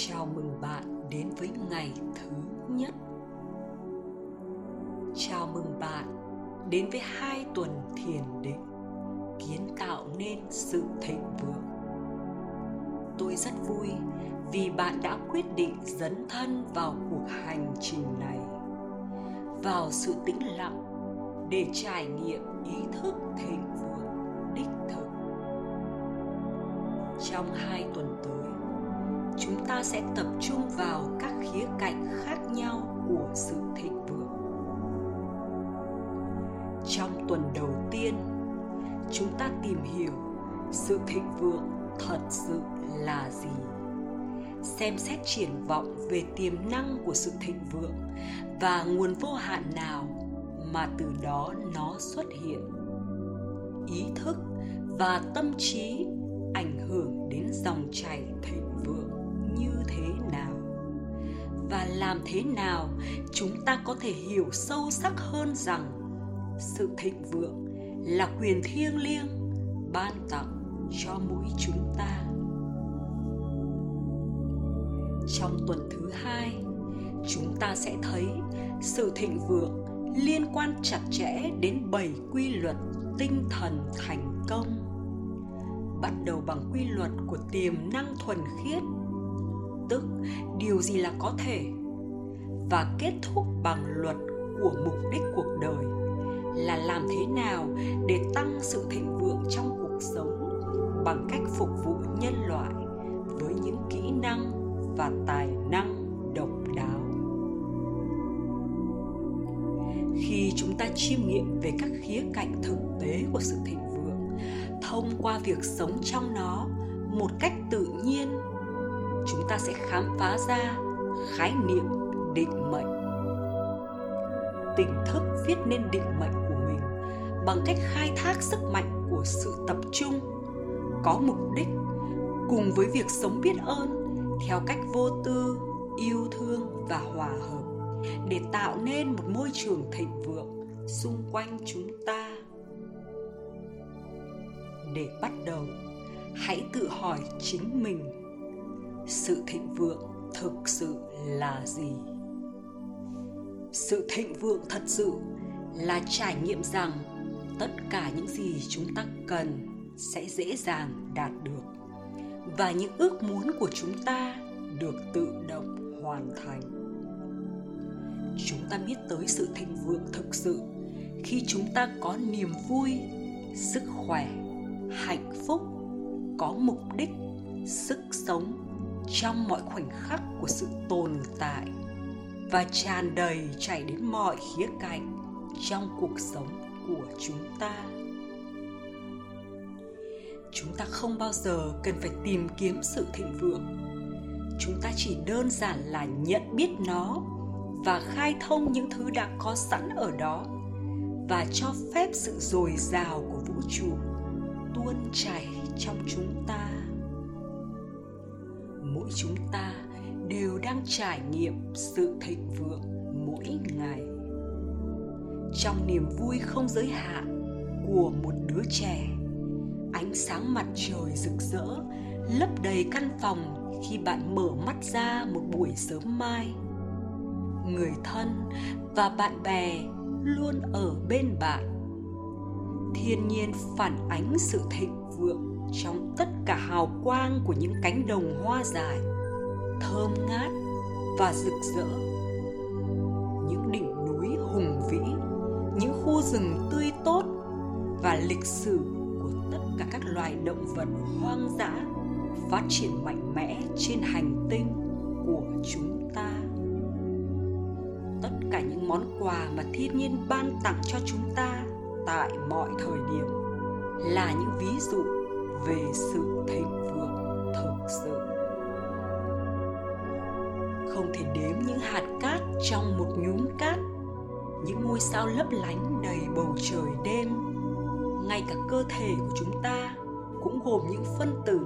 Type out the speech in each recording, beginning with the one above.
Chào mừng bạn đến với ngày thứ nhất. Chào mừng bạn đến với hai tuần thiền định kiến tạo nên sự thịnh vượng. Tôi rất vui vì bạn đã quyết định dấn thân vào cuộc hành trình này, vào sự tĩnh lặng để trải nghiệm ý thức thịnh vượng đích thực. Trong hai tuần tới, chúng ta sẽ tập trung vào các khía cạnh khác nhau của sự thịnh vượng. Trong tuần đầu tiên, chúng ta tìm hiểu sự thịnh vượng thật sự là gì. Xem xét triển vọng về tiềm năng của sự thịnh vượng và nguồn vô hạn nào mà từ đó nó xuất hiện. Ý thức và tâm trí ảnh hưởng đến dòng chảy thịnh vượng và làm thế nào chúng ta có thể hiểu sâu sắc hơn rằng sự thịnh vượng là quyền thiêng liêng ban tặng cho mỗi chúng ta. Trong tuần thứ hai, chúng ta sẽ thấy sự thịnh vượng liên quan chặt chẽ đến bảy quy luật tinh thần thành công, bắt đầu bằng quy luật của tiềm năng thuần khiết tức, điều gì là có thể, và kết thúc bằng luật của mục đích cuộc đời là làm thế nào để tăng sự thịnh vượng trong cuộc sống bằng cách phục vụ nhân loại với những kỹ năng và tài năng độc đáo. Khi chúng ta chiêm nghiệm về các khía cạnh thực tế của sự thịnh vượng thông qua việc sống trong nó một cách tự nhiên ta sẽ khám phá ra khái niệm định mệnh. Tỉnh thức viết nên định mệnh của mình bằng cách khai thác sức mạnh của sự tập trung, có mục đích cùng với việc sống biết ơn theo cách vô tư, yêu thương và hòa hợp để tạo nên một môi trường thịnh vượng xung quanh chúng ta. Để bắt đầu, hãy tự hỏi chính mình sự thịnh vượng thực sự là gì? Sự thịnh vượng thật sự là trải nghiệm rằng tất cả những gì chúng ta cần sẽ dễ dàng đạt được và những ước muốn của chúng ta được tự động hoàn thành. Chúng ta biết tới sự thịnh vượng thực sự khi chúng ta có niềm vui, sức khỏe, hạnh phúc, có mục đích, sức sống trong mọi khoảnh khắc của sự tồn tại và tràn đầy chảy đến mọi khía cạnh trong cuộc sống của chúng ta. Chúng ta không bao giờ cần phải tìm kiếm sự thịnh vượng. Chúng ta chỉ đơn giản là nhận biết nó và khai thông những thứ đã có sẵn ở đó và cho phép sự dồi dào của vũ trụ tuôn chảy trong chúng ta mỗi chúng ta đều đang trải nghiệm sự thịnh vượng mỗi ngày. Trong niềm vui không giới hạn của một đứa trẻ, ánh sáng mặt trời rực rỡ lấp đầy căn phòng khi bạn mở mắt ra một buổi sớm mai. Người thân và bạn bè luôn ở bên bạn. Thiên nhiên phản ánh sự thịnh vượng trong tất cả hào quang của những cánh đồng hoa dài, thơm ngát và rực rỡ. Những đỉnh núi hùng vĩ, những khu rừng tươi tốt và lịch sử của tất cả các loài động vật hoang dã phát triển mạnh mẽ trên hành tinh của chúng ta. Tất cả những món quà mà thiên nhiên ban tặng cho chúng ta tại mọi thời điểm là những ví dụ về sự thịnh vượng thực sự. Không thể đếm những hạt cát trong một nhúm cát, những ngôi sao lấp lánh đầy bầu trời đêm. Ngay cả cơ thể của chúng ta cũng gồm những phân tử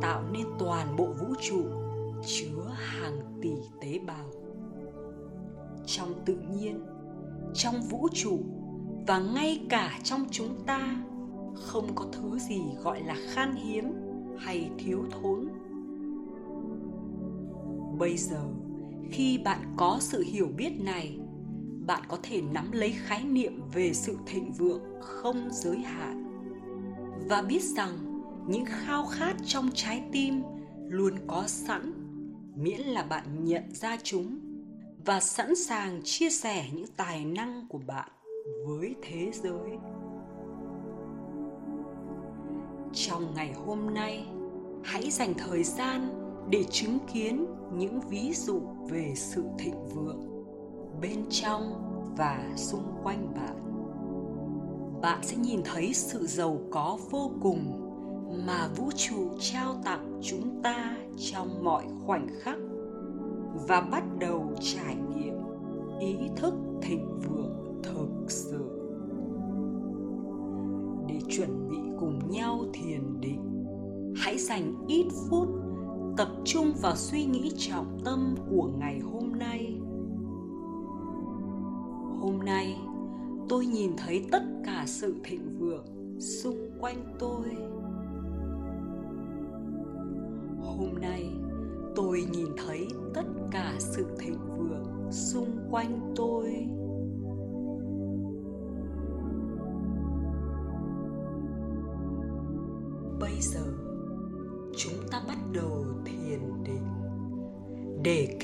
tạo nên toàn bộ vũ trụ chứa hàng tỷ tế bào. Trong tự nhiên, trong vũ trụ và ngay cả trong chúng ta không có thứ gì gọi là khan hiếm hay thiếu thốn. Bây giờ, khi bạn có sự hiểu biết này, bạn có thể nắm lấy khái niệm về sự thịnh vượng không giới hạn. Và biết rằng những khao khát trong trái tim luôn có sẵn, miễn là bạn nhận ra chúng và sẵn sàng chia sẻ những tài năng của bạn với thế giới trong ngày hôm nay, hãy dành thời gian để chứng kiến những ví dụ về sự thịnh vượng bên trong và xung quanh bạn. Bạn sẽ nhìn thấy sự giàu có vô cùng mà vũ trụ trao tặng chúng ta trong mọi khoảnh khắc và bắt đầu trải nghiệm ý thức thịnh vượng thực sự. Để chuẩn bị cùng nhau thiền định. Hãy dành ít phút tập trung vào suy nghĩ trọng tâm của ngày hôm nay. Hôm nay, tôi nhìn thấy tất cả sự thịnh vượng xung quanh tôi. Hôm nay, tôi nhìn thấy tất cả sự thịnh vượng xung quanh tôi.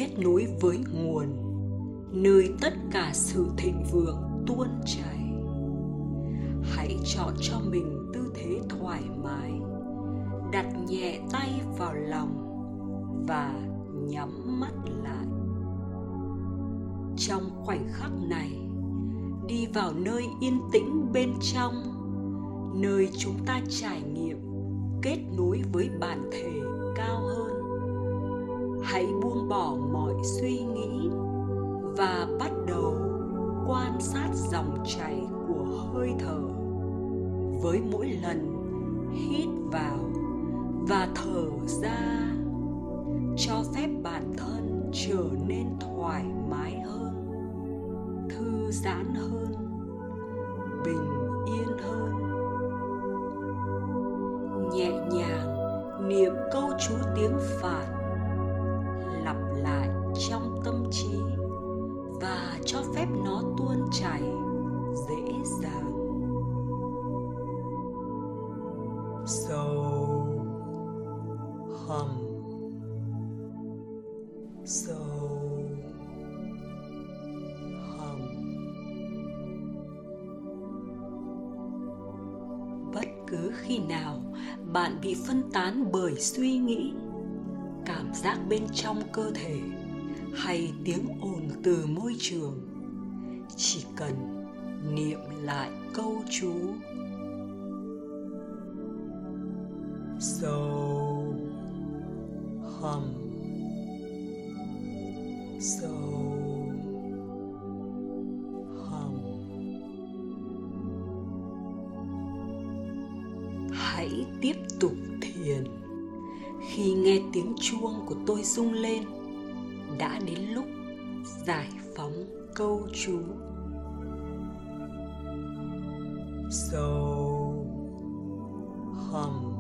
Kết nối với nguồn, nơi tất cả sự thịnh vượng tuôn chảy. Hãy chọn cho mình tư thế thoải mái, đặt nhẹ tay vào lòng và nhắm mắt lại. Trong khoảnh khắc này, đi vào nơi yên tĩnh bên trong, nơi chúng ta trải nghiệm kết nối với bản thể cao hơn hãy buông bỏ mọi suy nghĩ và bắt đầu quan sát dòng chảy của hơi thở. Với mỗi lần hít vào và thở ra, cho phép bản thân trở nên thoải mái hơn, thư giãn hơn, bình yên hơn. Nhẹ nhàng niệm câu chú tiếng phạn bạn bị phân tán bởi suy nghĩ, cảm giác bên trong cơ thể hay tiếng ồn từ môi trường. Chỉ cần niệm lại câu chú. Sâu, hầm. Sâu của tôi rung lên. Đã đến lúc giải phóng câu chú. Sâu hầm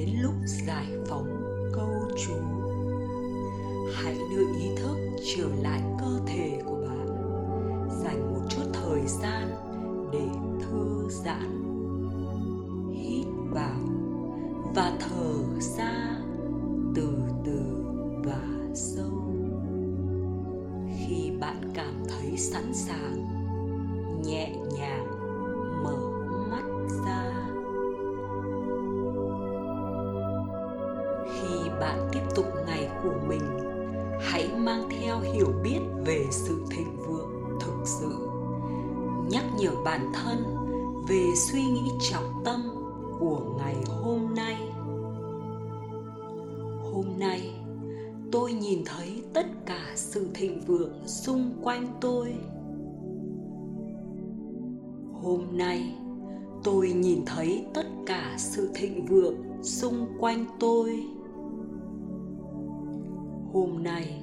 đến lúc giải phóng câu chú. Hãy đưa ý thức trở lại cơ thể của bạn. Dành một chút thời gian để thư giãn, hít vào và thở ra từ từ và sâu. Khi bạn cảm thấy sẵn sàng, nhẹ nhàng bản thân về suy nghĩ trọng tâm của ngày hôm nay. Hôm nay, tôi nhìn thấy tất cả sự thịnh vượng xung quanh tôi. Hôm nay, tôi nhìn thấy tất cả sự thịnh vượng xung quanh tôi. Hôm nay,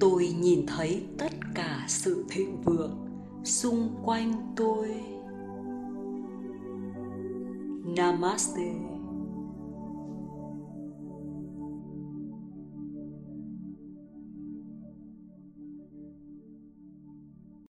tôi nhìn thấy tất cả sự thịnh vượng xung quanh tôi. Namaste.